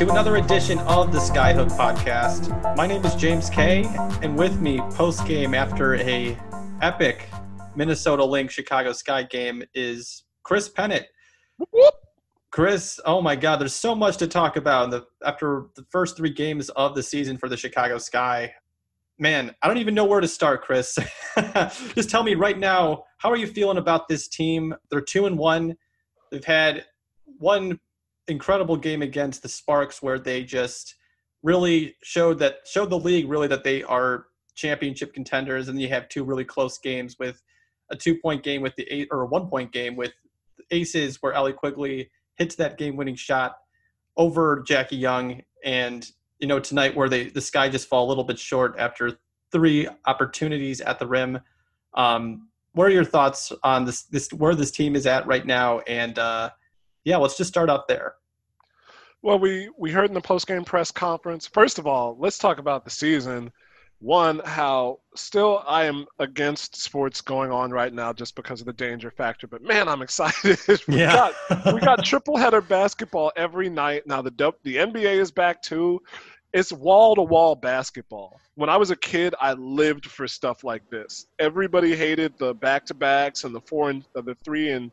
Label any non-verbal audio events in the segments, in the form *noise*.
To another edition of the Skyhook podcast. My name is James Kay, and with me post game after a epic Minnesota Lynx Chicago Sky game is Chris Pennant. Chris, oh my God, there's so much to talk about the, after the first three games of the season for the Chicago Sky. Man, I don't even know where to start, Chris. *laughs* Just tell me right now, how are you feeling about this team? They're two and one. They've had one incredible game against the Sparks where they just really showed that showed the league really that they are championship contenders. And you have two really close games with a two point game with the eight or a one point game with aces where Allie Quigley hits that game winning shot over Jackie Young. And you know tonight where they the sky just fall a little bit short after three opportunities at the rim. Um, what are your thoughts on this this where this team is at right now? And uh, yeah, let's just start out there. Well, we we heard in the post game press conference. First of all, let's talk about the season. One, how still I am against sports going on right now just because of the danger factor. But man, I'm excited. *laughs* we yeah. got we got *laughs* triple header basketball every night. Now the the NBA is back too. It's wall to wall basketball. When I was a kid, I lived for stuff like this. Everybody hated the back to backs and the four and uh, the three and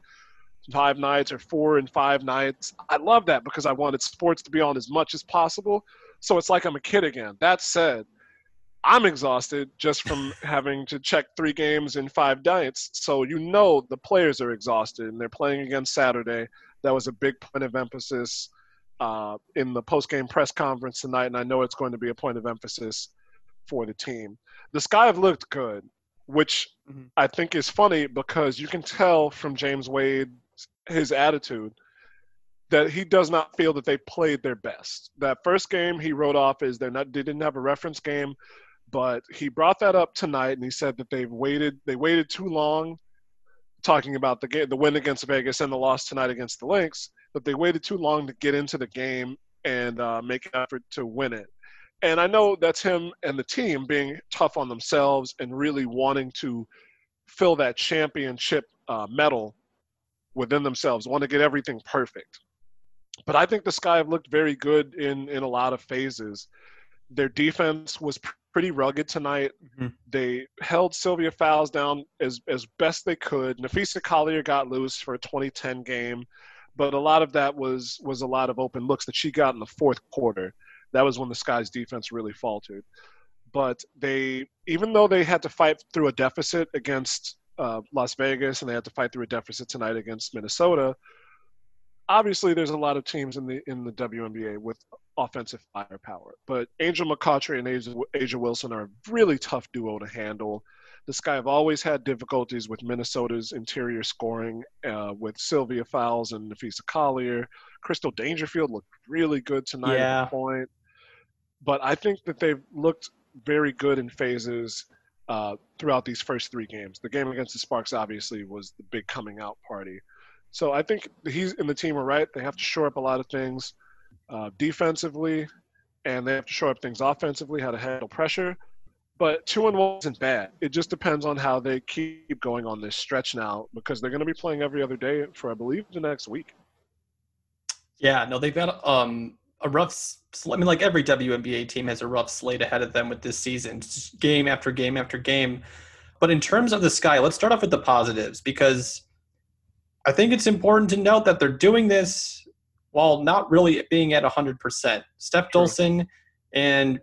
five nights or four and five nights. I love that because I wanted sports to be on as much as possible. So it's like I'm a kid again. That said, I'm exhausted just from *laughs* having to check three games in five nights. So you know the players are exhausted and they're playing again Saturday. That was a big point of emphasis uh, in the post-game press conference tonight, and I know it's going to be a point of emphasis for the team. The Sky have looked good, which mm-hmm. I think is funny because you can tell from James Wade his attitude that he does not feel that they played their best. That first game he wrote off is they're not they didn't have a reference game, but he brought that up tonight and he said that they've waited they waited too long talking about the game the win against Vegas and the loss tonight against the Lynx, that they waited too long to get into the game and uh, make an effort to win it. And I know that's him and the team being tough on themselves and really wanting to fill that championship uh, medal within themselves, want to get everything perfect. But I think the Sky have looked very good in in a lot of phases. Their defense was pretty rugged tonight. Mm-hmm. They held Sylvia Fowles down as as best they could. Napheesa Collier got loose for a 2010 game, but a lot of that was was a lot of open looks that she got in the fourth quarter. That was when the Sky's defense really faltered. But they, even though they had to fight through a deficit against uh, Las Vegas and they had to fight through a deficit tonight against Minnesota. Obviously, there's a lot of teams in the in the WNBA with offensive firepower, but Angel McCoughtry and Asia, A'ja Wilson are a really tough duo to handle. The Sky have always had difficulties with Minnesota's interior scoring, uh, with Sylvia Fowles and Napheesa Collier. Crystal Dangerfield looked really good tonight yeah. at the point. But I think that they've looked very good in phases uh, throughout these first three games. The game against the Sparks obviously was the big coming out party. So I think he's in the team are right. They have to shore up a lot of things uh, defensively, and they have to shore up things offensively, how to handle pressure. But two and one isn't bad. It just depends on how they keep going on this stretch now, because they're going to be playing every other day for I believe the next week. Yeah, no, they've got um, a rough. I mean, like every WNBA team has a rough slate ahead of them with this season, game after game after game. But in terms of the sky, let's start off with the positives because I think it's important to note that they're doing this while not really being at 100%. Steph. Dolson and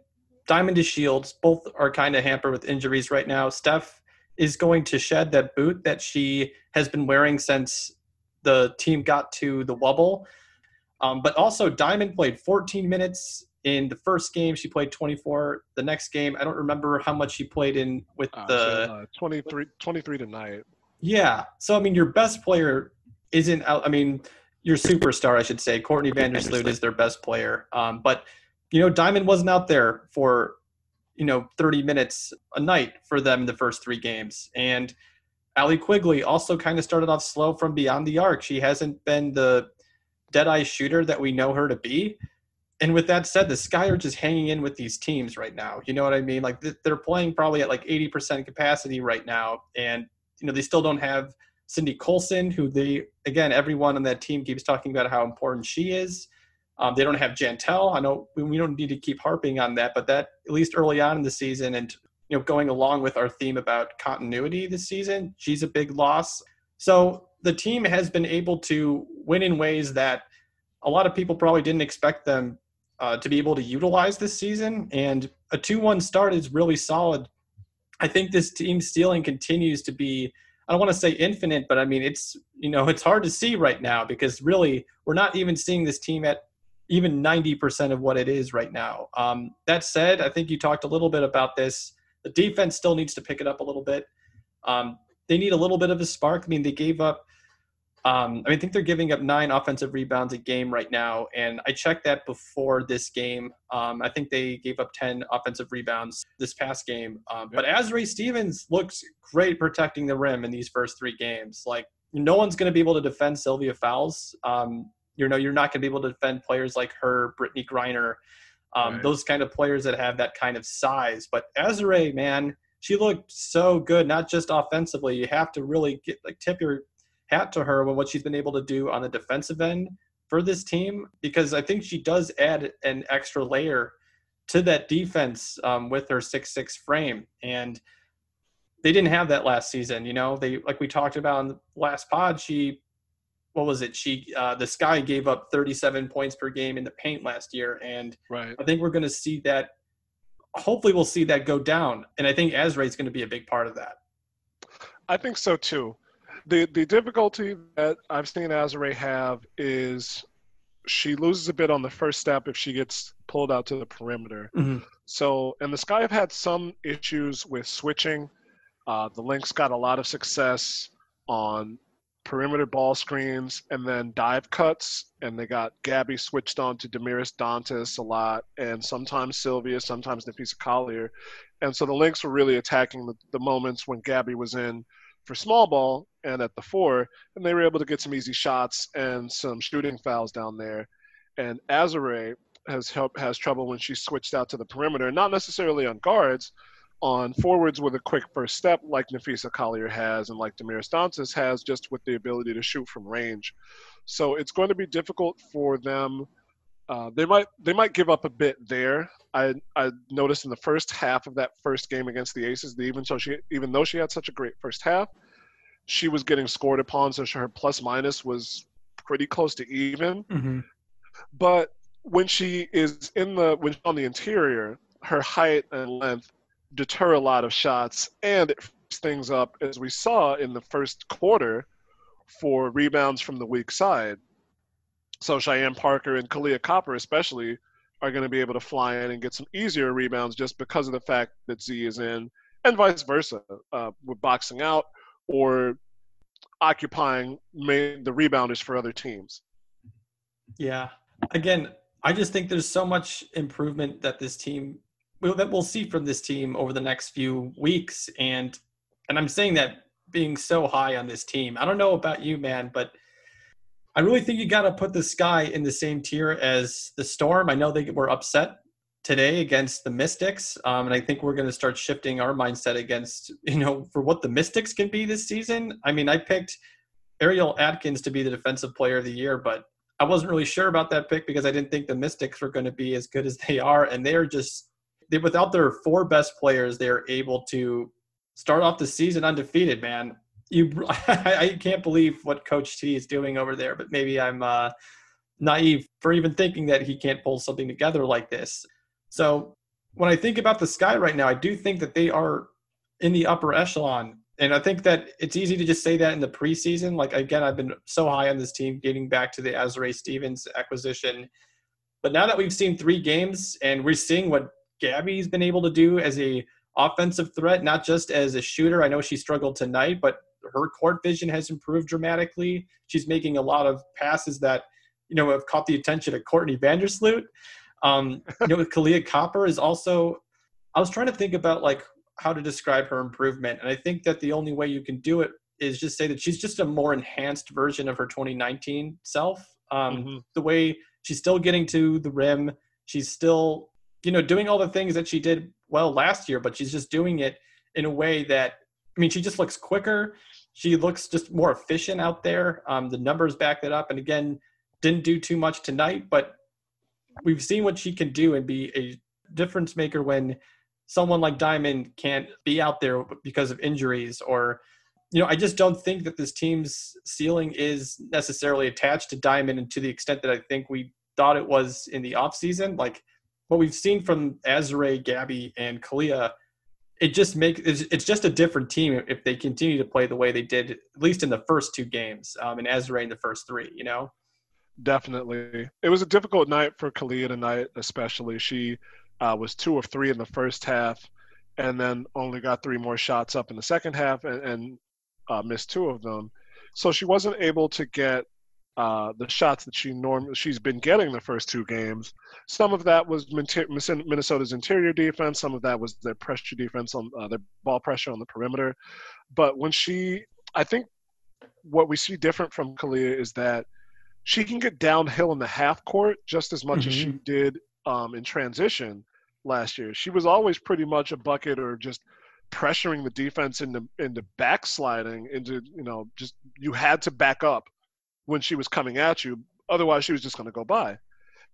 Diamond DeShields both are kind of hampered with injuries right now. Steph is going to shed that boot that she has been wearing since the team got to the Wubble. Um, but also, Diamond played 14 minutes in the first game. She played 24. The next game, I don't remember how much she played in with uh, the uh, 23, 23 tonight. Yeah. So I mean, your best player isn't out. I mean, your superstar, I should say, Courtney Vandersloot is their best player. Um, but you know, Diamond wasn't out there for you know 30 minutes a night for them in the first three games, and Allie Quigley also kind of started off slow from beyond the arc. She hasn't been the dead eye shooter that we know her to be. And with that said, the Sky are just hanging in with these teams right now. You know what I mean? Like they're playing probably at like 80% capacity right now. And, you know, they still don't have Sydney Colson, who they, again, everyone on that team keeps talking about how important she is. Um, they don't have Jantel. I know we, we don't need to keep harping on that, but that at least early on in the season and you know going along with our theme about continuity this season, she's a big loss. So the team has been able to win in ways that a lot of people probably didn't expect them uh, to be able to utilize this season. And a 2 1 start is really solid. I think this team stealing continues to be, I don't want to say infinite, but I mean, it's, you know, it's hard to see right now because really we're not even seeing this team at even 90% of what it is right now. Um, that said, I think you talked a little bit about this. The defense still needs to pick it up a little bit. Um, they need a little bit of a spark. I mean, they gave up um, I, mean, I think they're giving up nine offensive rebounds a game right now, and I checked that before this game. Um, I think they gave up 10 offensive rebounds this past game. Um, but Azurá Stevens looks great protecting the rim in these first three games. Like, no one's going to be able to defend Sylvia Fowles. Um, you know, you're not going to be able to defend players like her, Brittney Griner, um, right. those kind of players that have that kind of size. But Azurá, man, she looked so good, not just offensively. You have to really get like tip your hat to her with what she's been able to do on the defensive end for this team because I think she does add an extra layer to that defense um, with her six six frame. And they didn't have that last season you know? They like we talked about in the last pod she what was it? She uh, the sky gave up 37 points per game in the paint last year. And right. i think we're going to see that hopefully we'll see that go down. And i think Azurá is going to be a big part of that. I think so too the the difficulty that I've seen Azurá have is she loses a bit on the first step if she gets pulled out to the perimeter. Mm-hmm. So, and the Sky have had some issues with switching. Uh, the Lynx got a lot of success on perimeter ball screens and then dive cuts, and they got Gabby switched on to Damiris Dantas a lot, and sometimes Sylvia, sometimes Napheesa Collier. And so the Lynx were really attacking the, the moments when Gabby was in for small ball and at the four, and they were able to get some easy shots and some shooting fouls down there. And Azurá has help, has trouble when she switched out to the perimeter, not necessarily on guards, on forwards with a quick first step, like Napheesa Collier has and like Damiris Dantas has, just with the ability to shoot from range. So it's going to be difficult for them. Uh, they might they might give up a bit there. I I noticed in the first half of that first game against the Aces, even so she even though she had such a great first half, she was getting scored upon, so her plus minus was pretty close to even. Mm-hmm. But when she is in the when on the interior, her height and length deter a lot of shots, and it things up as we saw in the first quarter for rebounds from the weak side. So Cheyenne Parker and Kahleah Copper, especially, are going to be able to fly in and get some easier rebounds just because of the fact that Z is in, and vice versa. Uh, with boxing out, or occupying the rebounders for other teams. Yeah. Again, I just think there's so much improvement that this team that we'll see from this team over the next few weeks and and I'm saying that being so high on this team. I don't know about you, man, but I really think you got to put the Sky in the same tier as the Storm. I know they were upset today against the Mystics. Um, and I think we're going to start shifting our mindset against, you know, for what the Mystics can be this season. I mean, I picked Ariel Atkins to be the defensive player of the year, but I wasn't really sure about that pick because I didn't think the Mystics were going to be as good as they are. And they're just, they, without their four best players, they're able to start off the season undefeated, man. You, *laughs* I can't believe what Coach T is doing over there, but maybe I'm uh, naive for even thinking that he can't pull something together like this. So when I think about the Sky right now, I do think that they are in the upper echelon. And I think that it's easy to just say that in the preseason. Like, again, I've been so high on this team getting back to the Azurá Stevens acquisition. But now that we've seen three games and we're seeing what Gabby's been able to do as a offensive threat, not just as a shooter. I know she struggled tonight, but her court vision has improved dramatically. She's making a lot of passes that, you know, have caught the attention of Courtney Vandersloot. Um, you know, with Kahleah Copper is also. I was trying to think about like how to describe her improvement, and I think that the only way you can do it is just say that she's just a more enhanced version of her 2019 self. Um, mm-hmm. The way she's still getting to the rim, she's still, you know, doing all the things that she did well last year, but she's just doing it in a way that, I mean, she just looks quicker. She looks just more efficient out there. Um, the numbers back that up. And again, didn't do too much tonight, but we've seen what she can do and be a difference maker when someone like Diamond can't be out there because of injuries or you know, I just don't think that this team's ceiling is necessarily attached to Diamond and to the extent that I think we thought it was in the offseason. Like what we've seen from Azurá, Gabby, and Kahleah, it just makes it's, just a different team if they continue to play the way they did, at least in the first two games, um, and Azurá in the first three, you know? Definitely. It was a difficult night for Kahleah tonight, especially. She uh, was two of three in the first half and then only got three more shots up in the second half and, and uh, missed two of them. So she wasn't able to get uh, the shots that she normally she's been getting the first two games. Some of that was Minnesota's interior defense. Some of that was their pressure defense on uh, their ball pressure on the perimeter. But when she, I think, what we see different from Kahleah is that she can get downhill in the half court just as much mm-hmm. as she mm-hmm. did um, in transition last year. She was always pretty much a bucket or just pressuring the defense into into backsliding into you know just you had to back up when she was coming at you otherwise she was just going to go by.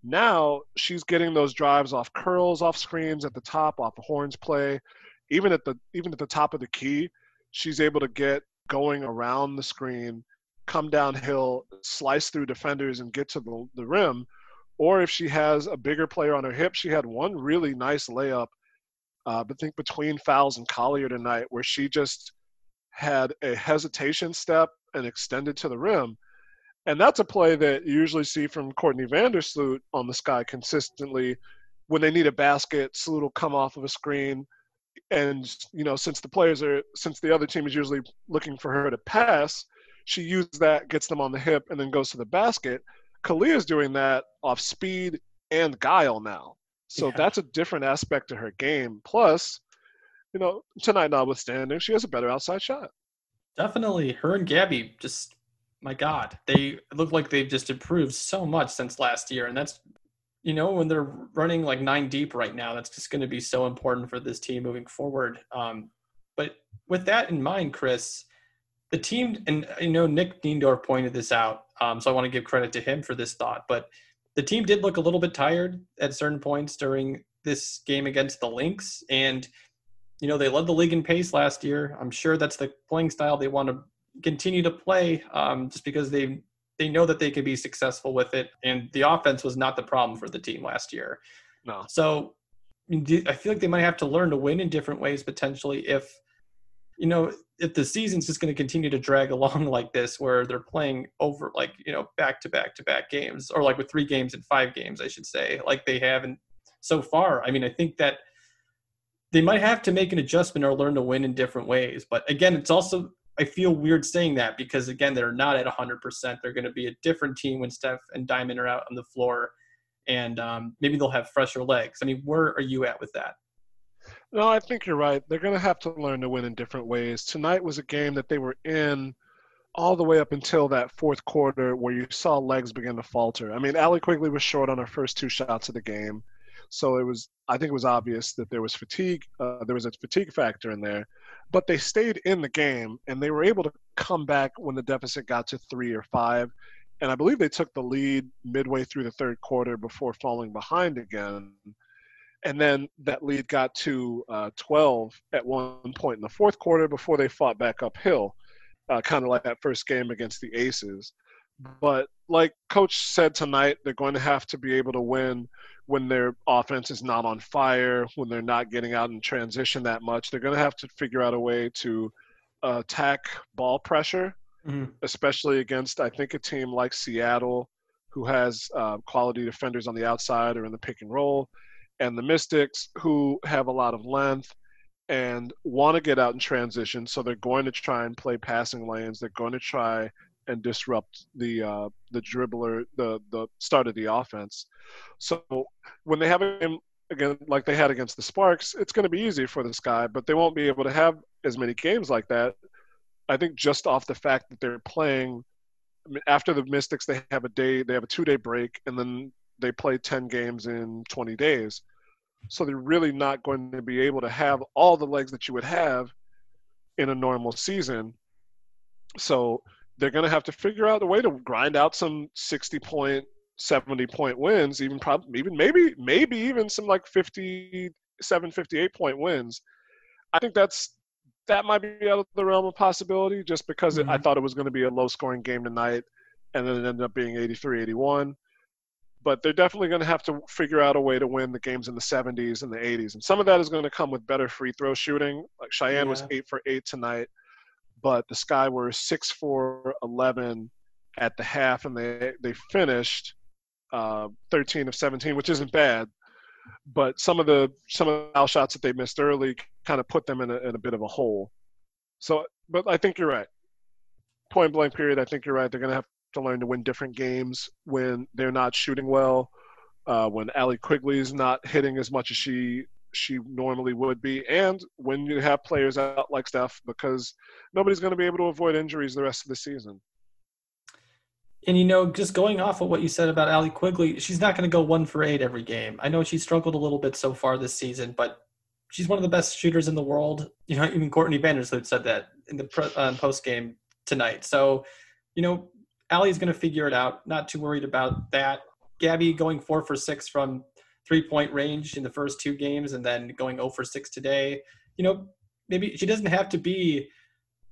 Now she's getting those drives off curls off screens at the top off the horns play. Even at the even at the top of the key she's able to get going around the screen come downhill slice through defenders and get to the, the rim. Or if she has a bigger player on her hip she had one really nice layup uh, but think between Fowles and Collier tonight, where she just had a hesitation step and extended to the rim. And that's a play that you usually see from Courtney Vandersloot on the sky consistently. When they need a basket, Sloot will come off of a screen. And, you know, since the players are, since the other team is usually looking for her to pass, she uses that, gets them on the hip, and then goes to the basket. Kahleah is doing that off speed and guile now. So yeah. that's a different aspect to her game. Plus, you know, tonight notwithstanding, she has a better outside shot. Definitely. Her and Gabby just my God, they look like they've just improved so much since last year. And that's you know, when they're running like nine deep right now, that's just going to be so important for this team moving forward. Um, but with that in mind, Chris, the team, and you know, Nick Niendorf pointed this out, um, so I want to give credit to him for this thought. But the team did look a little bit tired at certain points during this game against the Lynx. And, you know, they led the league in pace last year. I'm sure that's the playing style they want to continue to play um, just because they they know that they can be successful with it. And the offense was not the problem for the team last year. No. So I feel like they might have to learn to win in different ways potentially if – you know, if the season's just going to continue to drag *laughs* along like this, where they're playing over like you know back to back to back games, or like with three games and five games, I should say, like they have in so far. I mean, I think that they might have to make an adjustment or learn to win in different ways. But again, it's also I feel weird saying that because again, they're not at 100%. They're going to be a different team when Steph and Diamond are out on the floor, and um, maybe they'll have fresher legs. I mean, where are you at with that? No, I think you're right. They're going to have to learn to win in different ways. Tonight was a game that they were in all the way up until that fourth quarter where you saw legs begin to falter. I mean, Allie Quigley was short on her first two shots of the game. So it was, I think it was obvious that there was fatigue. Uh, there was a fatigue factor in there, but they stayed in the game and they were able to come back when the deficit got to three or five. And I believe they took the lead midway through the third quarter before falling behind again and then that lead got to uh, 12 at one point in the fourth quarter before they fought back uphill, uh, kind of like that first game against the Aces. But like Coach said tonight, they're going to have to be able to win when their offense is not on fire, when they're not getting out in transition that much. They're going to have to figure out a way to attack ball pressure, mm-hmm. especially against, I think, a team like Seattle, who has uh, quality defenders on the outside or in the pick and roll and the Mystics, who have a lot of length and want to get out in transition. So they're going to try and play passing lanes. They're going to try and disrupt the uh, the dribbler, the the start of the offense. So when they have him again, like they had against the Sparks, it's going to be easy for this guy, but they won't be able to have as many games like that. I think just off the fact that they're playing. I mean, after the Mystics, they have a day, they have a two-day break, and then they play 10 games in 20 days. So they're really not going to be able to have all the legs that you would have in a normal season. So they're going to have to figure out a way to grind out some 60 point, 70 point wins, even probably even maybe maybe even some like 57, 58 point wins. I think that's that might be out of the realm of possibility just because mm-hmm. it, I mm-hmm. thought it was going to be a low scoring game tonight and then it ended up being 83 81. But they're definitely going to have to figure out a way to win the games in the 70s and the 80s. And some of that is going to come with better free throw shooting. Like Cheyenne yeah. was 8 for 8 tonight, but the Sky were 6 for 11 at the half, and they, they finished uh, 13 of 17, which isn't bad. But some of the some of the foul shots that they missed early kind of put them in a, in a bit of a hole. So, but I think you're right. Point blank period. I think you're right. They're going to have to learn to win different games when they're not shooting well, uh, when Allie Quigley's not hitting as much as she she normally would be, and when you have players out like Steph, because nobody's going to be able to avoid injuries the rest of the season. And you know, just going off of what you said about Allie Quigley, she's not going to go one for eight every game. I know she struggled a little bit so far this season, but she's one of the best shooters in the world. You know, even Courtney Vandersloot said that in the uh, post game tonight. So, you know, Allie's going to figure it out. Not too worried about that. Gabby going four for six from three point range in the first two games and then going 0 for six today. You know, maybe she doesn't have to be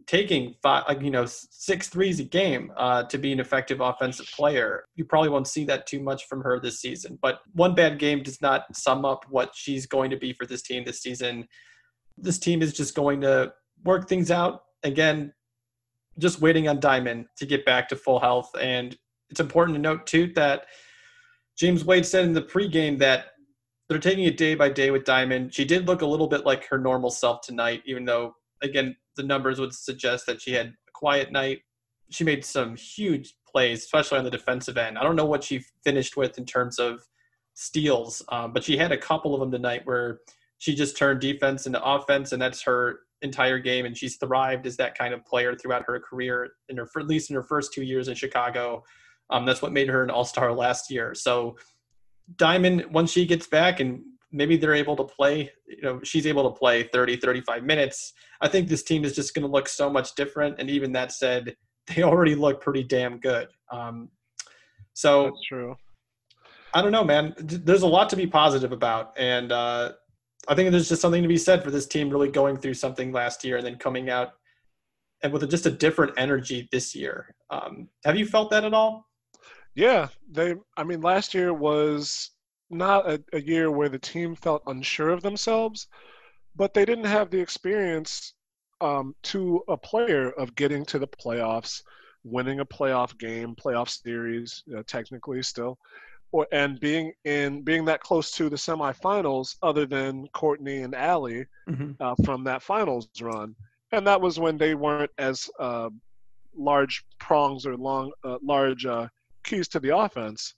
taking five, like, you know, six threes a game uh, to be an effective offensive player. You probably won't see that too much from her this season. But one bad game does not sum up what she's going to be for this team this season. This team is just going to work things out. Again, just waiting on Diamond to get back to full health. And it's important to note too that James Wade said in the pregame that they're taking it day by day with Diamond. She did look a little bit like her normal self tonight, even though again the numbers would suggest that she had a quiet night. She made some huge plays, especially on the defensive end. I don't know what she finished with in terms of steals, um, but she had a couple of them tonight where she just turned defense into offense, and that's her entire game, and she's thrived as that kind of player throughout her career. In her, at least in her first two years in Chicago, um, that's what made her an All Star last year. So Diamond, once she gets back and maybe they're able to play, you know, she's able to play 30, 35 minutes. I think this team is just going to look so much different. And even that said, *laughs* they already look pretty damn good. Um, so that's true. I don't know, man. There's a lot to be positive about, and uh, I think there's just something to be said for this team really going through something last year and then coming out and with a, just a different energy this year. Um, have you felt that at all? Yeah, they. I mean, last year was not a, a year where the team felt unsure of themselves, but they didn't have the experience um, to a player of getting to the playoffs, winning a playoff game, playoff series, uh, technically still, or and being in being that close to the semifinals, other than Courtney and Allie mm-hmm. uh, from that finals run, and that was when they weren't as uh, large prongs or long uh, large uh, keys to the offense.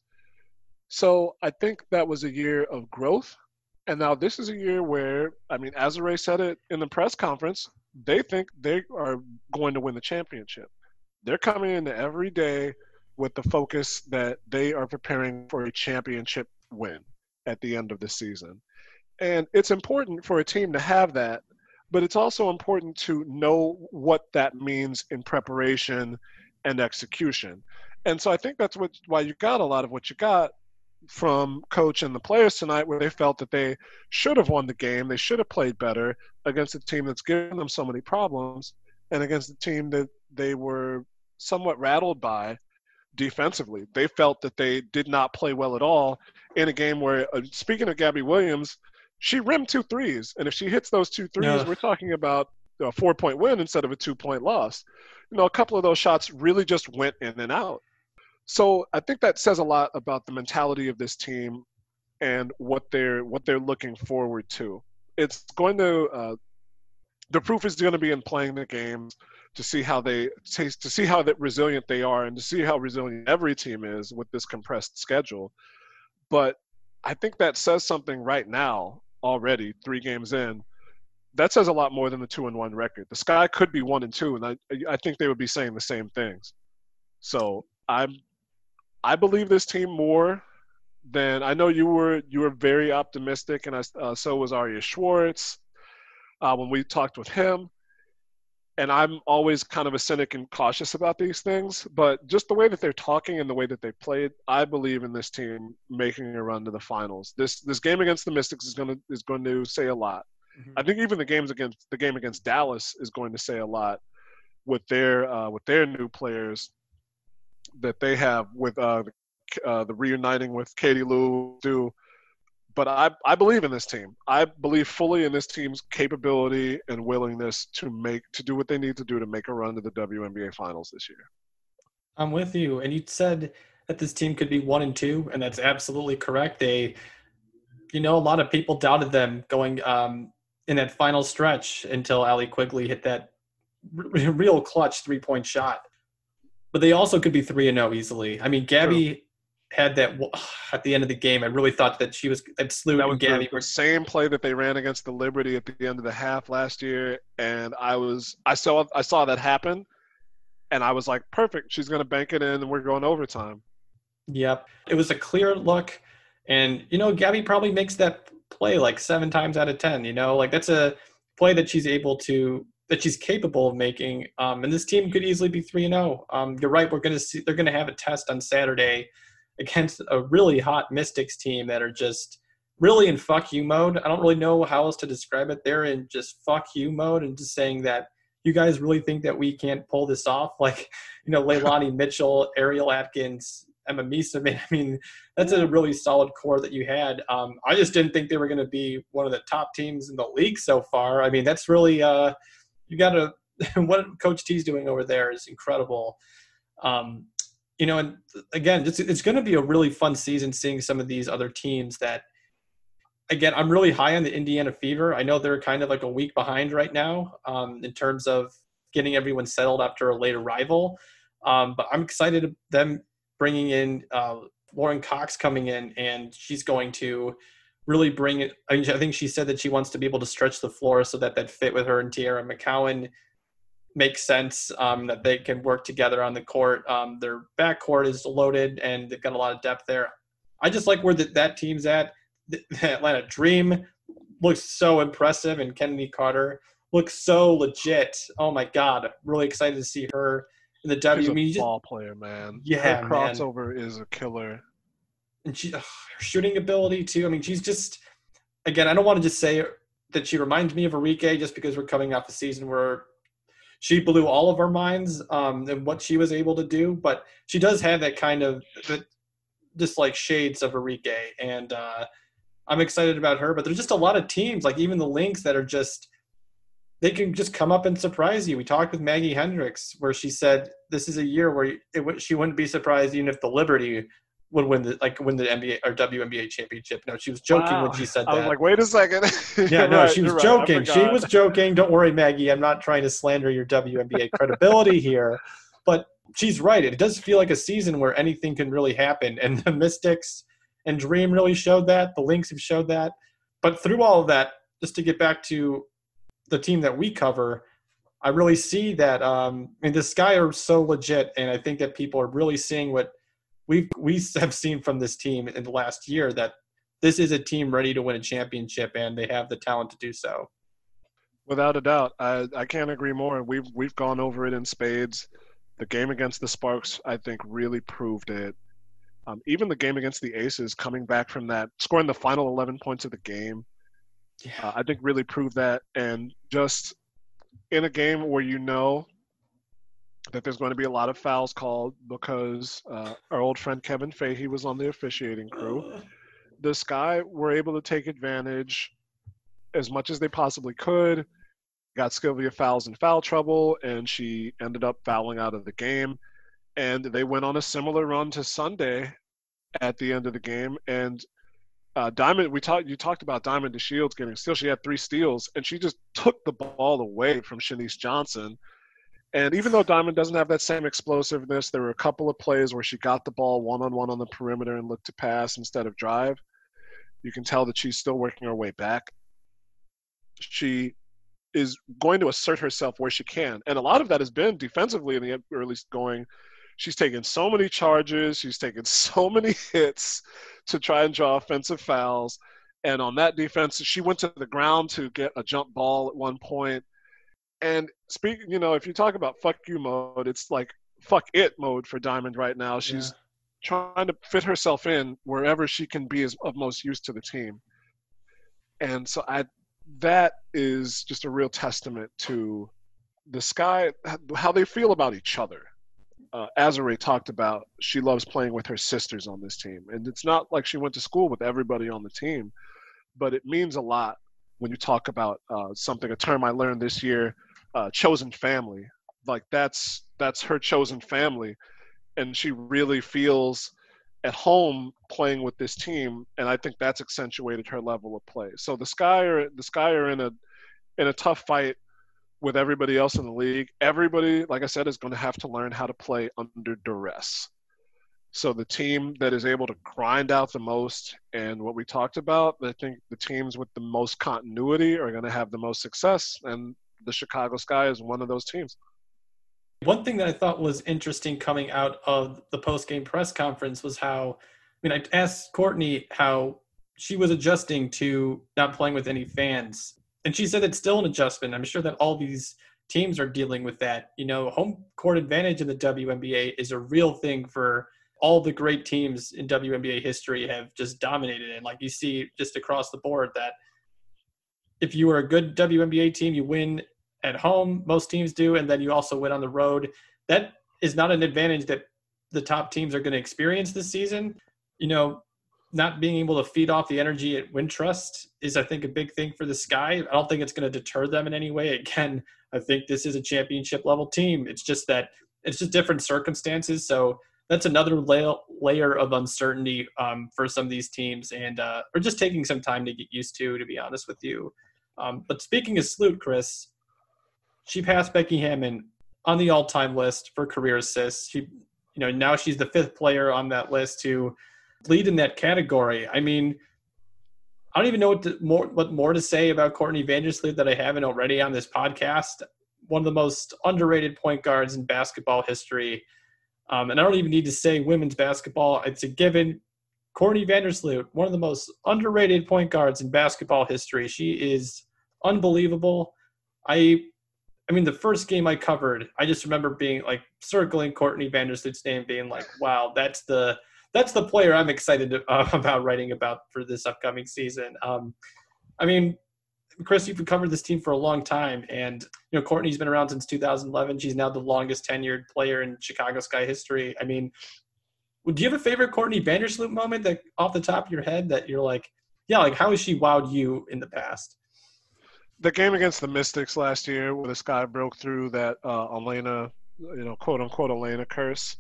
So I think that was a year of growth, and now this is a year where I mean, Azurá said it in the press conference. They think they are going to win the championship. They're coming into every day with the focus that they are preparing for a championship win at the end of the season. And it's important for a team to have that, but it's also important to know what that means in preparation and execution. And so I think that's what why you got a lot of what you got from coach and the players tonight where they felt that they should have won the game, they should have played better against a team that's given them so many problems and against a team that they were somewhat rattled by defensively. They felt that they did not play well at all in a game where, uh, speaking of Gabby Williams, she rimmed two threes. And if she hits those two threes, yeah. we're talking about a four point win instead of a two point loss. You know, a couple of those shots really just went in and out. So I think that says a lot about the mentality of this team and what they're what they're looking forward to. It's going to uh, the proof is going to be in playing the games to see how they to see how that resilient they are and to see how resilient every team is with this compressed schedule. But I think that says something right now already, three games in. That says a lot more than the two and one record. The Sky could be one and two, and I I think they would be saying the same things. So I'm I believe this team more than I know you were. You were very optimistic, and I, uh, so was Arya Schwartz uh, when we talked with him and I'm always kind of a cynic and cautious about these things, but just the way that they're talking and the way that they played, I believe in this team making a run to the finals. This this game against the Mystics is going to is going to say a lot. Mm-hmm. I think even the games against the game against Dallas is going to say a lot with their uh, with their new players that they have with uh, uh, the reuniting with Katie Lou do but I, I believe in this team. I believe fully in this team's capability and willingness to make to do what they need to do to make a run to the WNBA finals this year. I'm with you. And you said that this team could be one and two, and that's absolutely correct. They you know, a lot of people doubted them going um, in that final stretch until Allie Quigley hit that r- *laughs* real clutch three point shot. But they also could be three and zero oh easily. I mean, Gabby had that *sighs* at the end of the game. I really thought that she was that slew that was Gabby. The, the same play that they ran against the Liberty at the end of the half last year, and I was I saw I saw that happen, and I was like, perfect. She's going to bank it in, and we're going overtime. Yep, it was a clear look, and you know Gabby probably makes that play like seven times out of ten. You know, like that's a play that she's able to that she's capable of making. Um, and this team could easily be three and zero. Oh. Um, you're right. We're going to see. They're going to have a test on Saturday against a really hot Mystics team that are just really in fuck you mode. I don't really know how else to describe it. They're in just fuck you mode and just saying that you guys really think that we can't pull this off? *laughs* Like, you know, Leilani *laughs* Mitchell, Ariel Atkins, Emma Meesseman. *laughs* I mean, that's a really solid core that you had. Um, I just didn't think they were going to be one of the top teams in the league so far. I mean, that's really, uh, you got to, *laughs* what Coach T's doing over there is incredible. Um, you know, and again, it's, it's going to be a really fun season seeing some of these other teams that, again, I'm really high on the Indiana Fever. I know they're kind of like a week behind right now um, in terms of getting everyone settled after a late arrival. Um, but I'm excited them bringing in uh, Lauren Cox coming in, and she's going to really bring it. I, mean, I think she said that she wants to be able to stretch the floor so that that fit with her and Teaira McCowan makes sense um, that they can work together on the court. Um, their backcourt is loaded and they've got a lot of depth there. I just like where the, that team's at. The, the Atlanta Dream looks so impressive, and Kennedy Carter looks so legit. Oh my god, really excited to see her in the W. She's I mean, ball just, player, man. Yeah, her crossover man. is a killer. And she, ugh, her shooting ability too. I mean, she's just again. I don't want to just say that she reminds me of Arike just because we're coming off a season where she blew all of our minds um, and what she was able to do. But she does have that kind of just like shades of Arike, and uh, I'm excited about her. But there's just a lot of teams, like even the Lynx, that are just they can just come up and surprise you. We talked with Maggie Hendricks, where she said this is a year where it, she wouldn't be surprised even if the Liberty would win the like win the NBA or WNBA championship. No, she was joking wow. when she said that. I was like, wait a second. yeah, *laughs* no, right, she was joking. Right, she was joking. Don't worry, Maggie. I'm not trying to slander your WNBA *laughs* credibility here, but she's right. It does feel like a season where anything can really happen, and the Mystics and Dream really showed that. The Lynx have showed that. But through all of that, just to get back to the team that we cover, I really see that. Um, I mean, the Sky are so legit, and I think that people are really seeing what we we have seen from this team in the last year that this is a team ready to win a championship and they have the talent to do so. Without a doubt, I, I can't agree more. We've we've gone over it in spades. The game against the Sparks, I think, really proved it. Um, even the game against the Aces, coming back from that, scoring the final 11 points of the game, yeah. uh, I think really proved that. And just in a game where you know that there's going to be a lot of fouls called because uh, our old friend Kevin Fahey was on the officiating crew. *sighs* The Sky were able to take advantage as much as they possibly could. Got Sylvia Fowles in foul trouble, and she ended up fouling out of the game. And they went on a similar run to Sunday at the end of the game. And uh, Diamond, we talked. You talked about Diamond DeShields getting steals. She had three steals, and she just took the ball away from Shenise Johnson and even though Diamond doesn't have that same explosiveness, there were a couple of plays where she got the ball one on one on the perimeter and looked to pass instead of drive. You can tell that she's still working her way back. She is going to assert herself where she can. And a lot of that has been defensively in the early going. She's taken so many charges, she's taken *laughs* so many hits to try and draw offensive fouls. And on that defense, she went to the ground to get a jump ball at one point And speak, you know, if you talk about fuck you mode, it's like fuck it mode for Diamond right now. She's yeah. trying to fit herself in wherever she can be as, of most use to the team. And so I that is just a real testament to the sky how they feel about each other. Uh, Azurá talked about she loves playing with her sisters on this team, and it's not like she went to school with everybody on the team, but it means a lot when you talk about uh, something a term I learned this year, uh, chosen family. Like that's that's her chosen family, and she really feels at home playing with this team, and I think that's accentuated her level of play. So the Sky are the Sky are in a in a tough fight with everybody else in the league. Everybody, like I said, is going to have to learn how to play under duress. So the team that is able to grind out the most, and what we talked about, I think the teams with the most continuity are going to have the most success, and the Chicago Sky is one of those teams. One thing that I thought was interesting coming out of the post game press conference was how, I mean, I asked Courtney how she was adjusting to not playing with any fans. And she said it's still an adjustment. I'm sure that all these teams are dealing with that. You know, home court advantage in the WNBA is a real thing for all the great teams in WNBA history have just dominated. And like you see just across the board that if you are a good WNBA team, you win at home, most teams do, and then you also win on the road. That is not an advantage that the top teams are going to experience this season. You know, not being able to feed off the energy at Wintrust is, I think, a big thing for the Sky. I don't think it's going to deter them in any way. *laughs* Again, I think this is a championship level team. It's just that it's just different circumstances. So that's another la- layer of uncertainty um, for some of these teams, and uh, or just taking some time to get used to. To be honest with you, um, but speaking of Sloot, Chris, she passed Becky Hammon on the all-time list for career assists. She, you know, now she's the fifth player on that list to lead in that category. I mean, I don't even know what to, more what more to say about Courtney Vandersloot that I haven't already on this podcast. One of the most underrated point guards in basketball history. Um, and I don't even need to say women's basketball. It's a given. Courtney Vandersloot, one of the most underrated point guards in basketball history. She is unbelievable. I I mean, the first game I covered, I just remember being like circling Courtney Vandersloot's name, being like, "Wow, that's the that's the player I'm excited to, *laughs* uh, about writing about for this upcoming season." Um, I mean, Chris, you've covered this team for a long time, and you know Courtney's been around since 2011. She's now the longest tenured player in Chicago Sky history. I mean, do you have a favorite Courtney Vandersloot moment that off the top of your head that you're like, yeah, like how has she wowed you in the past? The game against the Mystics last year, where this guy broke through that uh, Elena, you know, quote unquote Elena curse,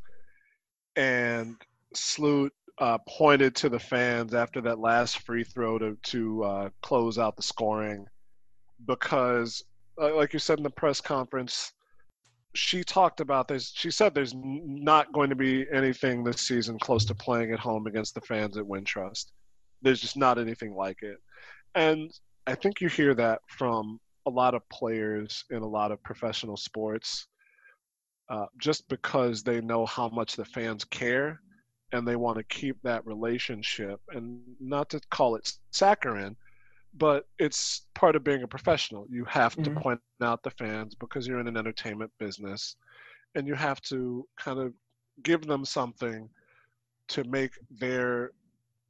and Sloot uh, pointed to the fans after that last free throw to to uh, close out the scoring, because, uh, like you said in the press conference, she talked about this. She said there's not going to be anything this season close to playing at home against the fans at Wintrust. There's just not anything like it, and I think you hear that from a lot of players in a lot of professional sports, uh, just because they know how much the fans care and they want to keep that relationship. And not to call it saccharine, but it's part of being a professional. You have mm-hmm. to point out the fans because you're in an entertainment business, and you have to kind of give them something to make their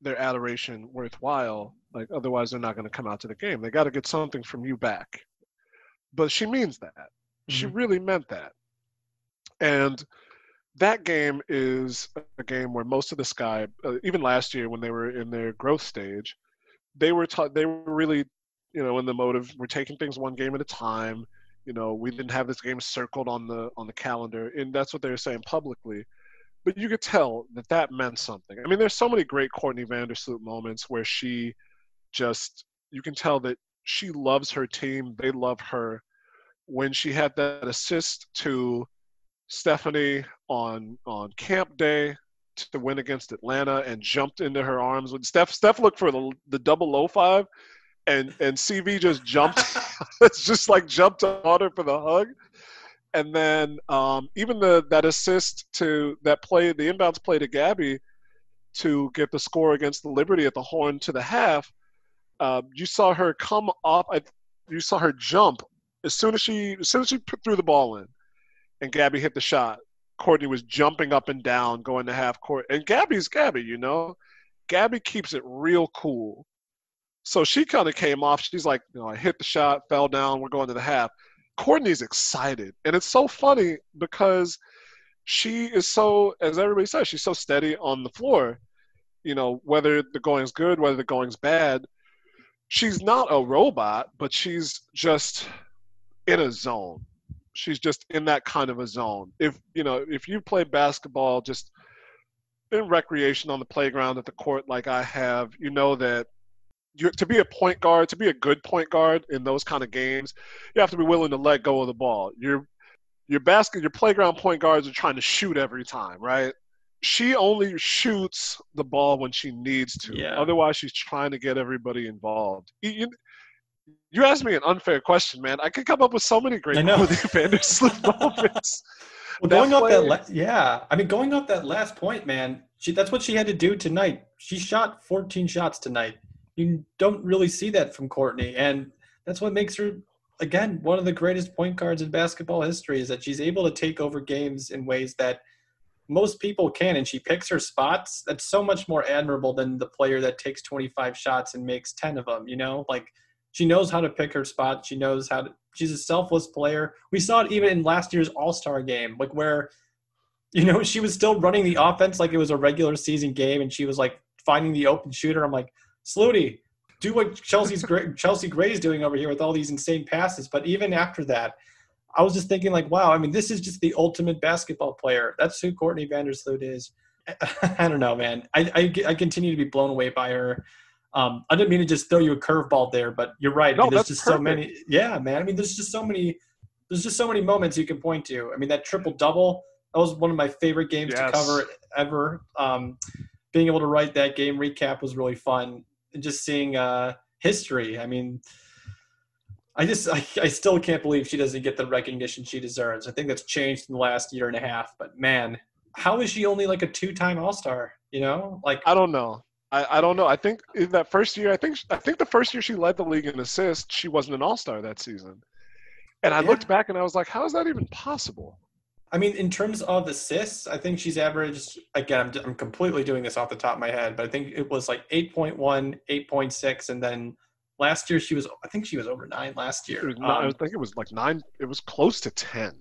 their adoration worthwhile like otherwise, they're not going to come out to the game. They got to get something from you back. But she means that. Mm-hmm. She really meant that. And that game is a game where most of the Sky, uh, even last year when they were in their growth stage, they were taught they were really, you know, in the mode of we're taking things one game at a time. You know, we didn't have this game circled on the on the calendar, and that's what they were saying publicly. But you could tell that that meant something. I mean, there's so many great Courtney Vandersloot moments where she just you can tell that she loves her team. They love her. When she had that assist to Stephanie on on camp day to win against Atlanta and jumped into her arms when Steph Steph looked for the, the double low five and and CV just jumped *laughs* *laughs* it's just like jumped on her for the hug. And then um, even the that assist to that play the inbounds play to Gabby to get the score against the Liberty at the horn to the half um, you saw her come off. You saw her jump as soon as she as soon as she threw the ball in, and Gabby hit the shot, Courtney was jumping up and down, going to half court. And Gabby's Gabby, you know. Gabby keeps it real cool. So she kind of came off. She's like, you know, I hit the shot, fell down, we're going to the half. Courtney's excited. And it's so funny because she is so, as everybody says, she's so steady on the floor. You know, whether the going's good, whether the going's bad. She's not a robot, but she's just in a zone. She's just in that kind of a zone. If you know, if you play basketball just in recreation on the playground at the court like I have, you know that you to be a point guard, to be a good point guard in those kind of games, you have to be willing to let go of the ball. Your your basket, your playground point guards are trying to shoot every time, right? She only shoots the ball when she needs to. Yeah. Otherwise, she's trying to get everybody involved. You, you asked me an unfair question, man. I could come up with so many great know. *laughs* *laughs* Moments. Well, going off that, la- yeah. I mean, going off that last point, man. She that's what she had to do tonight. She shot 14 shots tonight. You don't really see that from Courtney, and that's what makes her, again, one of the greatest point guards in basketball history. Is that she's able to take over games in ways that most people can, and she picks her spots. That's so much more admirable than the player that takes 25 shots and makes 10 of them. You know, like she knows how to pick her spot. She knows how to. She's a selfless player. We saw it even in last year's All Star game, like where, you know, she was still running the offense like it was a regular season game, and she was like finding the open shooter. I'm like, Slooty, do what Chelsea's. Chelsea Gray's doing over here with all these insane passes. But even after that, I was just thinking like, wow. I mean, this is just the ultimate basketball player. That's who Courtney Vandersloot is. *laughs* I don't know, man. I, I, I continue to be blown away by her. Um, I didn't mean to just throw you a curveball there, but you're right. I No, mean, there's that's just so many. Yeah, man. I mean, there's just so many. There's just so many moments you can point to. I mean, that triple double. That was one of my favorite games to cover ever. Um, being able to write that game recap was really fun. And just seeing uh, history. I mean, I just I, I still can't believe she doesn't get the recognition she deserves. I think that's changed in the last year and a half. But man, how is she only like a two-time All Star? You know, like I don't know. I, I don't know. I think in that first year, I think I think the first year she led the league in assists, she wasn't an All Star that season. And I Yeah. looked back and I was like, how is that even possible? I mean, in terms of assists, I think she's averaged, again, I'm, I'm completely doing this off the top of my head, but I think it was like 8.1, 8.6. And then last year she was, I think she was over nine last year. not, I Um, think it was like nine. It was close to ten.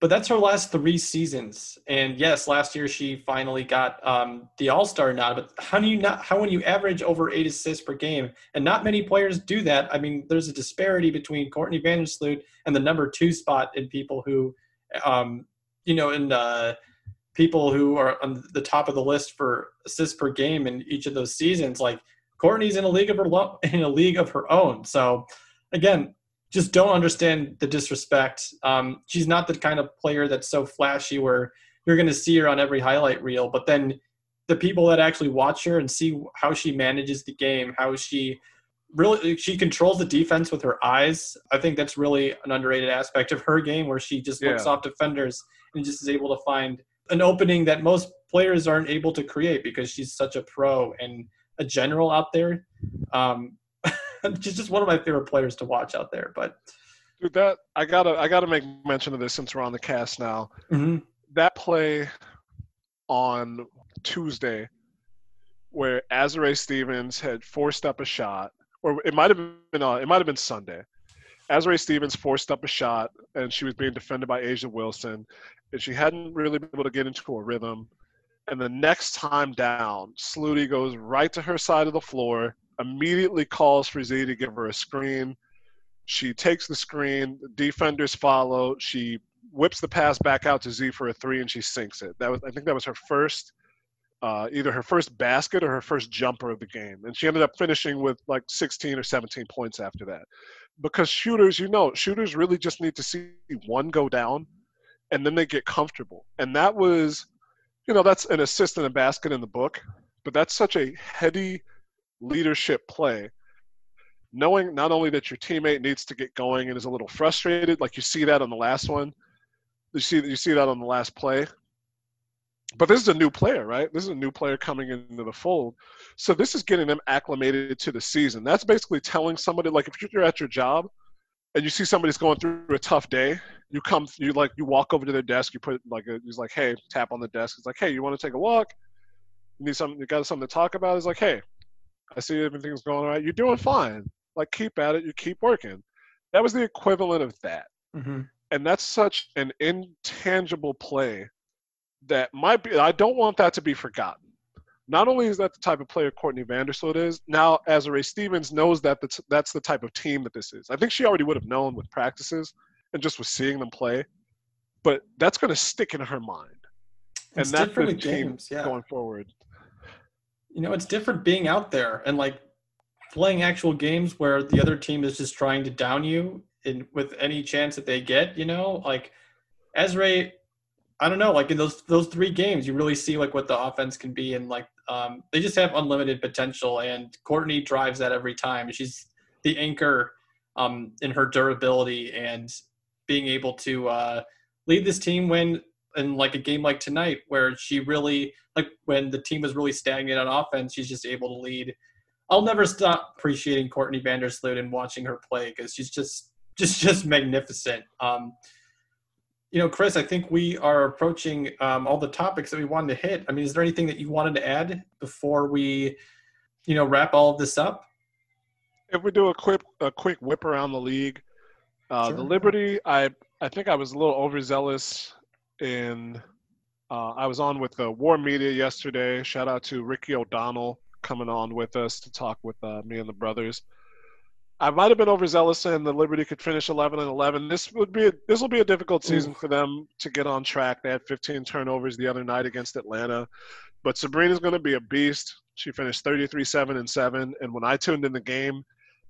but that's her last three seasons. And yes, last year she finally got um, the All Star nod. But how do you not? How when you average over eight assists per game, and not many players do that. I mean, there's a disparity between Courtney Vandersloot and the number two spot in people who, um, you know, in uh, people who are on the top of the list for assists per game in each of those seasons. Like Courtney's in a league of her lo- *laughs* in a league of her own. So again, just don't understand the disrespect. Um, she's not the kind of player that's so flashy where you're going to see her on every highlight reel. But then the people that actually watch her and see how she manages the game, how she really she controls the defense with her eyes. I think that's really an underrated aspect of her game, where she just looks Yeah. off defenders and just is able to find an opening that most players aren't able to create because she's such a pro and a general out there. Um, *laughs* she's just one of my favorite players to watch out there. But Dude, that I gotta I gotta make mention of this since we're on the cast now. mhm. That play on Tuesday, where Azurá Stevens had forced up a shot, or it might have been uh, it might have been Sunday. Azurá Stevens forced up a shot, and she was being defended by A'ja Wilson, and she hadn't really been able to get into a rhythm. And the next time down, Slooty goes right to her side of the floor, immediately calls for Z to give her a screen. She takes the screen, defenders follow. She whips the pass back out to Z for a three, and she sinks it. That was, I think, that was her first, uh, either her first basket or her first jumper of the game, and she ended up finishing with like 16 or 17 points after that. Because shooters, you know, shooters really just need to see one go down, and then they get comfortable. And that was, you know, that's an assist and a basket in the book, but that's such a heady leadership play knowing not only that your teammate needs to get going and is a little frustrated, like you see that on the last one, you see you see that on the last play. But this is a new player, right? This is a new player coming into the fold, so this is getting them acclimated to the season. That's basically telling somebody, like if you're at your job and you see somebody's going through a tough day, you come, you like, you walk over to their desk, you put like, a, he's like, hey, tap on the desk. It's like, hey, you want to take a walk? You need something, you got something to talk about? It's like, hey, I see everything's going all right. You're doing fine. Like, keep at it. You keep working. That was the equivalent of that. Mm-hmm. And that's such an intangible play that might be, I don't want that to be forgotten. Not only is that the type of player Courtney Vandersloot is, now Azurá Stevens knows that that's, that's the type of team that this is. I think she already would have known with practices and just with seeing them play, but that's going to stick in her mind. It's and that's different the team games, yeah. going forward. You know, it's different being out there and like playing actual games where the other team is just trying to down you in with any chance that they get. You know, like Ezra, I don't know, like in those those three games, you really see like what the offense can be, and like um, they just have unlimited potential. And Courtney drives that every time. She's the anchor um, in her durability and being able to uh, lead this team when in like a game like tonight where she really like when the team was really stagnant on offense she's just able to lead. I'll never stop appreciating courtney vandersloot and watching her play because she's just just just magnificent. Um you know chris i think we are approaching um, all the topics that we wanted to hit. I mean is there anything that you wanted to add before we you know wrap all of this up? If we do a quick a quick whip around the league, uh, the Liberty, I I think I was a little overzealous in. Uh, I was on with the War Media yesterday. Shout out to Ricky O'Donnell coming on with us to talk with uh, me and the brothers. I might have been overzealous saying the Liberty could finish 11 and 11. This would be a, this will be a difficult season for them to get on track. They had 15 turnovers the other night against Atlanta, but Sabrina's going to be a beast. She finished 33 7 and 7, and when I tuned in the game,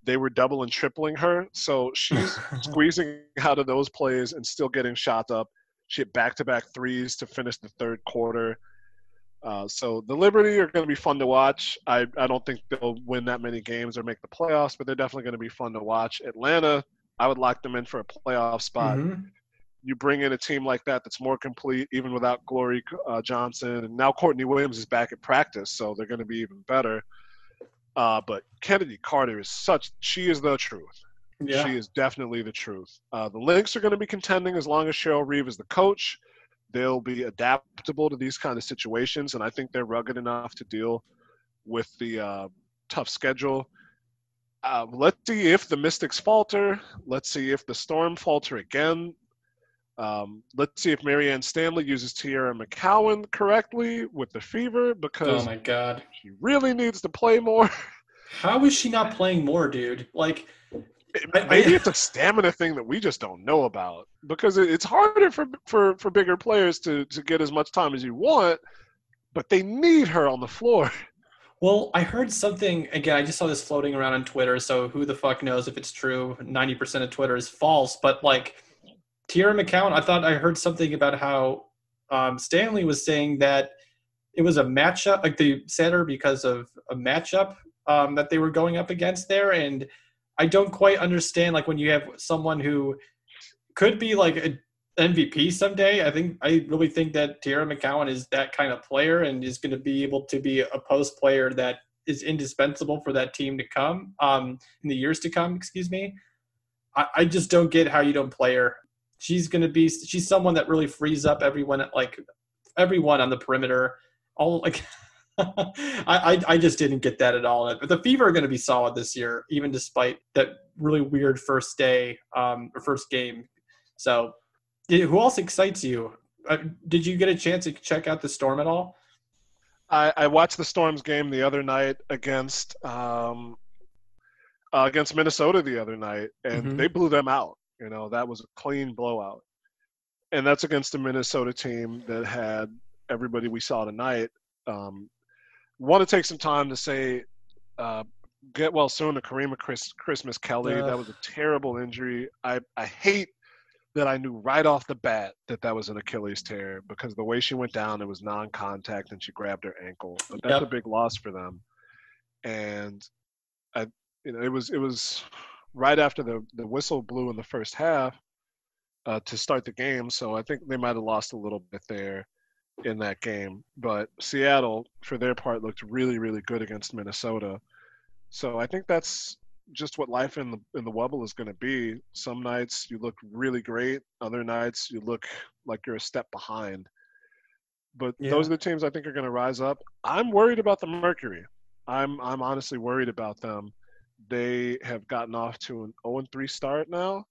they were double and tripling her. So she's *laughs* squeezing out of those plays and still getting shot up. She hit back to back threes to finish the third quarter. Uh, so the Liberty are going to be fun to watch. I, I don't think they'll win that many games or make the playoffs, but they're definitely going to be fun to watch. Atlanta, I would lock them in for a playoff spot. Mhm. You bring in a team like that that's more complete, even without Glory uh, Johnson, and now Courtney Williams is back at practice, so they're going to be even better. Uh, but Chennedy Carter is such she is the truth. yeah She is definitely the truth. Uh, the Lynx are going to be contending as long as Cheryl Reeve is the coach. They'll be adaptable to these kind of situations, and I think they're rugged enough to deal with the uh, tough schedule. Uh, let's see if the Mystics falter. Let's see if the Storm falter again. Um, let's see if Marianne Stanley uses Teaira McCowan correctly with the fever because oh my god she really needs to play more. *laughs* how is she not playing more dude like I- Maybe I- it's a stamina thing that we just don't know about because it's harder for for for bigger players to to get as much time as you want, but they need her on the floor. *laughs* Well, I heard something again. I just saw this floating around on Twitter. So who the fuck knows if it's true? Ninety percent of Twitter is false. But like Teaira McCowan, I thought I heard something about how um, Stanley was saying that it was a matchup, like they said her because of a matchup um, that they were going up against there. And I don't quite understand, like when you have someone who could be like a MVP someday. I think I really think that Teaira McCowan is that kind of player and is going to be able to be a post player that is indispensable for that team to come um, in the years to come. Excuse me. I, I just don't get how you don't play her. She's going to be. She's someone that really frees up everyone, like everyone on the perimeter. All like. *laughs* I, I I just didn't get that at all. But the Fever are going to be solid this year, even despite that really weird first day um, or first game. So did, who else excites you? Uh, did you get a chance to check out the Storm at all? I, I watched the Storms game the other night against um, uh, against Minnesota the other night, and Mhm. they blew them out. You know that was a clean blowout, and that's against a Minnesota team that had everybody we saw tonight. Um, Want to take some time to say, uh, get well soon to Karima Chris, Christmas-Kinney. That was a terrible injury. I I hate that I knew right off the bat that that was an Achilles tear because the way she went down, it was non-contact and she grabbed her ankle. But that's Yep. a big loss for them. And I, you know, it was it was right after the the whistle blew in the first half uh, to start the game. So I think they might have lost a little bit there in that game. But Seattle, for their part, looked really really good against Minnesota. So I think that's just what life in the in the Wubble is going to be. Some nights you look really great, other nights you look like you're a step behind. But Yeah. those are the teams I think are going to rise up. I'm worried about the Mercury. I'm I'm honestly worried about them. They have gotten off to an 0 3 start now,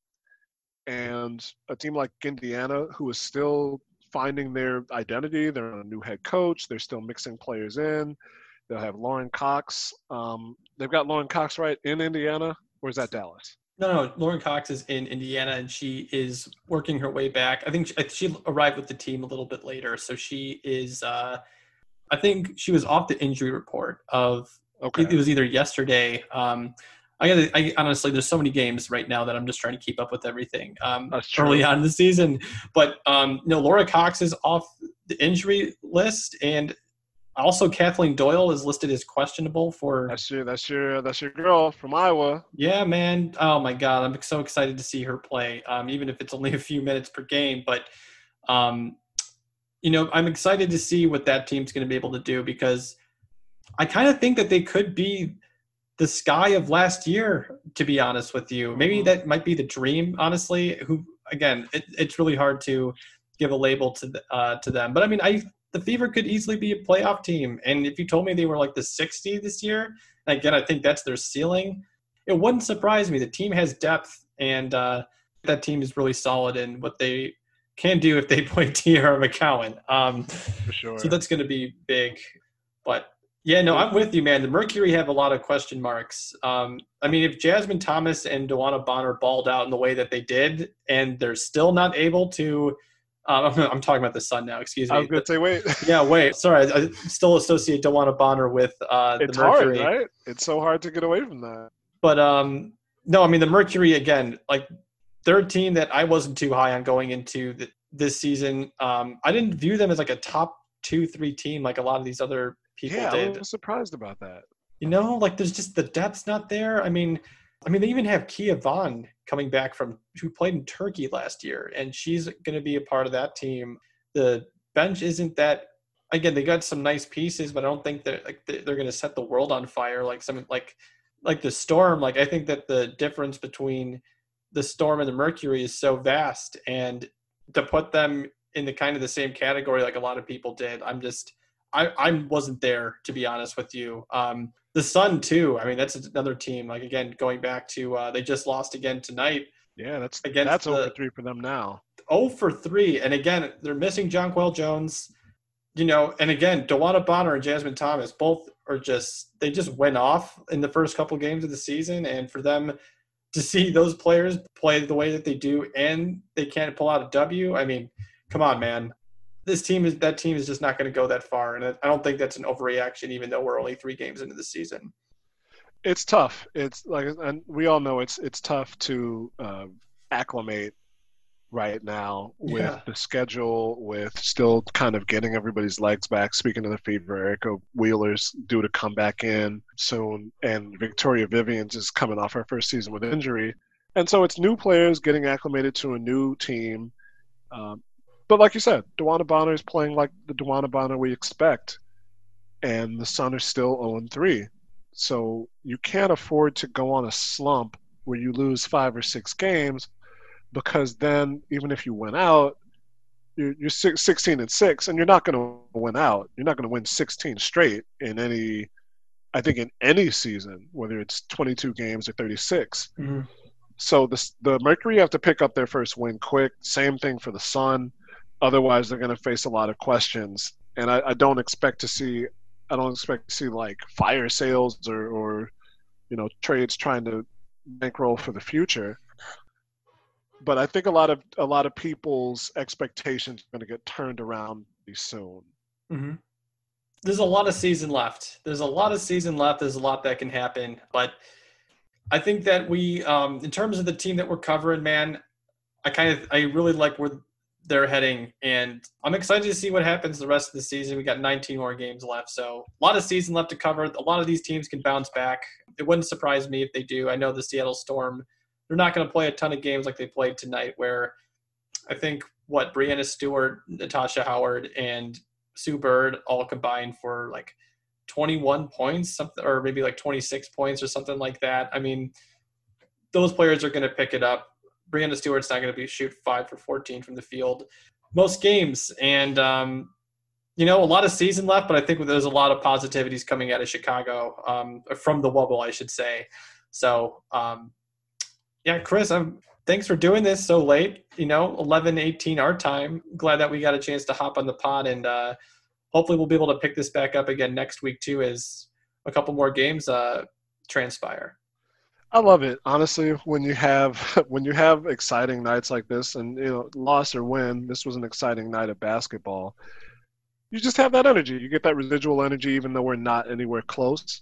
and a team like Indiana, who is still finding their identity. They're a new head coach. They're still mixing players in. They'll have Lauren Cox. Um, they've got Lauren Cox right in Indiana, or is that Dallas? No, no. Lauren Cox is in Indiana, and she is working her way back. I think she, she arrived with the team a little bit later, so she is. Uh, I think she was off the injury report of. Okay. It was either yesterday. Um, I got. I honestly, there's so many games right now that I'm just trying to keep up with everything. Um, early on in the season, but um, no, Laura Cox is off the injury list, and also Kathleen Doyle is listed as questionable for That's your that's your that's your girl from Iowa. yeah, man. Oh my God, I'm so excited to see her play. Um, even if it's only a few minutes per game, but um, you know, I'm excited to see what that team's going to be able to do because I kind of think that they could be the sky of last year. To be honest with you, maybe Mhm. that might be the dream. Honestly, who again, it, it's really hard to give a label to the, uh, to them. But I mean, I the Fever could easily be a playoff team, and if you told me they were like the 60 this year, again, I think that's their ceiling. It wouldn't surprise me. The team has depth, and uh, that team is really solid in what they can do if they *laughs* play Teaira McCowan. Um, For sure. so that's going to be big. But yeah, no, I'm with you, man. The Mercury have a lot of question marks. Um, I mean, if Jasmine Thomas and DeWanna Bonner balled out in the way that they did, and they're still not able to, um, I'm, *laughs* I'm talking about the Sun now. Excuse me. I was gonna say, wait, *laughs* yeah, wait. Sorry, I, I still associate DeWanna Bonner with uh, it's the hard, Mercury. right? It's so hard to get away from that. But um, no, I mean the Mercury again, like they're a team that I wasn't too high on going into the, this season. Um, I didn't view them as like a top two, three team like a lot of these other people yeah, did. I was surprised about that. You know, like there's just the depth's not there. I mean, I mean they even have Kia Vaughn coming back from who played in Turkey last year, and she's going to be a part of that team. The bench isn't that. Again, they got some nice pieces, but I don't think they're like they're going to set the world on fire like some like like the Storm. Like I think that the difference between the Storm and the Mercury is so vast, and to put them in the kind of the same category like a lot of people did, I'm just I I wasn't there to be honest with you. Um, the Sun too. I mean, that's another team. Like again, going back to uh, they just lost again tonight. Yeah, that's Against that's over three for them now. 0 for 3. And again, they're missing Jonquel Jones. You know, and again, DeWanna Bonner and Jasmine Thomas both are just they just went off in the first couple games of the season. And for them to see those players play the way that they do and they can't pull out a W, I mean, come on, man. This team is that team is just not going to go that far. And I don't think that's an overreaction, even though we're only three games into the season. It's tough. It's like, and we all know it's it's tough to uh, acclimate right now with Yeah. the schedule, with still kind of getting everybody's legs back. Speaking of the fever, Erica Wheeler's due to come back in soon, and Victoria Vivians is coming off her first season with injury, and so it's new players getting acclimated to a new team. Um, but like you said, DeWanna Bonner is playing like the DeWanna Bonner we expect, and the Sun are still 0 3. So you can't afford to go on a slump where you lose five or six games because then even if you win out, you're, you're six, 16 and 6, and you're not going to win out. You're not going to win 16 straight in any, I think, in any season, whether it's 22 games or 36. Mm-hmm. So the, the Mercury have to pick up their first win quick. Same thing for the Sun. Otherwise, they're going to face a lot of questions. And I, I don't expect to see I don't expect to see like fire sales or, or you know trades trying to bankroll for the future. But I think a lot of a lot of people's expectations are going to get turned around pretty soon. Mm-hmm. There's a lot of season left. There's a lot of season left. There's a lot that can happen, but I think that we, um, in terms of the team that we're covering, man, I kind of, I really like where they're heading, and I'm excited to see what happens the rest of the season. We got 19 more games left, so a lot of season left to cover. A lot of these teams can bounce back. It wouldn't surprise me if they do. I know the Seattle Storm, they're not going to play a ton of games like they played tonight, where I think what Breanna Stewart, Natasha Howard, and Sue Bird all combined for like 21 points, something, or maybe like 26 points or something like that. I mean, those players are going to pick it up. Breanna Stewart's not going to be shoot five for 14 from the field most games, and um, you know, a lot of season left, but I think there's a lot of positivities coming out of Chicago um, from the Wubble, I should say. So, um, yeah, Chris, I'm, thanks for doing this so late. You know, 11, 18 our time. Glad that we got a chance to hop on the pod, and uh, hopefully we'll be able to pick this back up again next week too, as a couple more games uh, transpire. I love it. Honestly, when you have *laughs* when you have exciting nights like this, and you know, loss or win, this was an exciting night of basketball. You just have that energy. You get that residual energy, even though we're not anywhere close.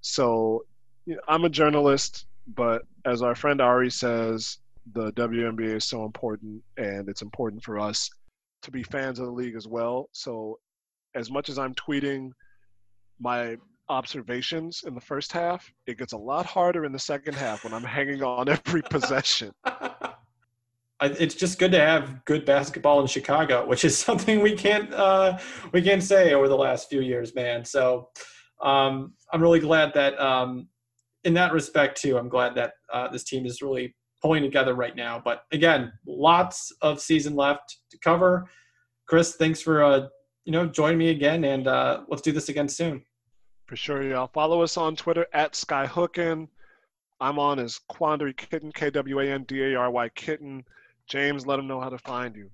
So, you know, I'm a journalist, but as our friend Ari says, the WNBA is so important, and it's important for us to be fans of the league as well. So, as much as I'm tweeting my observations in the first half. It gets a lot harder in the second half when I'm hanging on every possession. *laughs* it's just good to have good basketball in Chicago, which is *laughs* something we can't uh, we can't say over the last few years, man. So um, I'm really glad that um, in that respect too. I'm glad that uh, this team is really pulling together right now. But again, lots of season left to cover. Chris, thanks for uh, you know joining me again, and uh, let's do this again soon. For sure, y'all. Follow us on Twitter at Skyhookin. I'm on as Quandary Kitten, K W A N D A R Y Kitten. James, let them know how to find you.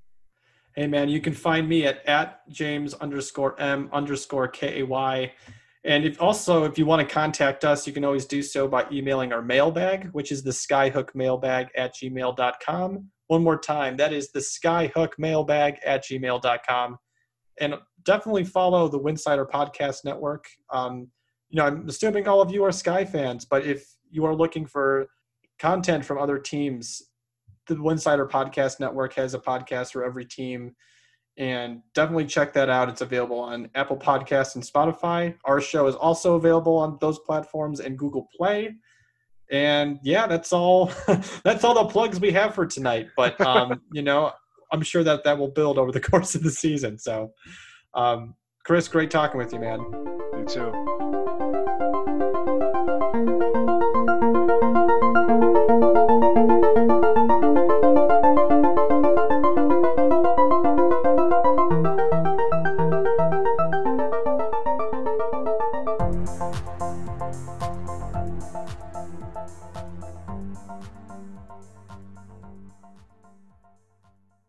Hey, man, you can find me at, at James underscore M underscore K A Y. And if also, if you want to contact us, you can always do so by emailing our mailbag, which is the skyhookmailbag at gmail.com. One more time, that is the skyhookmailbag at gmail.com. And definitely follow the Winsider Podcast Network. Um, you know, I'm assuming all of you are Sky fans, but if you are looking for content from other teams, the Winsider Podcast Network has a podcast for every team. And definitely check that out. It's available on Apple Podcasts and Spotify. Our show is also available on those platforms and Google Play. And yeah, that's all. *laughs* that's all the plugs we have for tonight. But um, *laughs* you know, I'm sure that that will build over the *laughs* course of the season. So um, Chris, great talking with you, man. You too.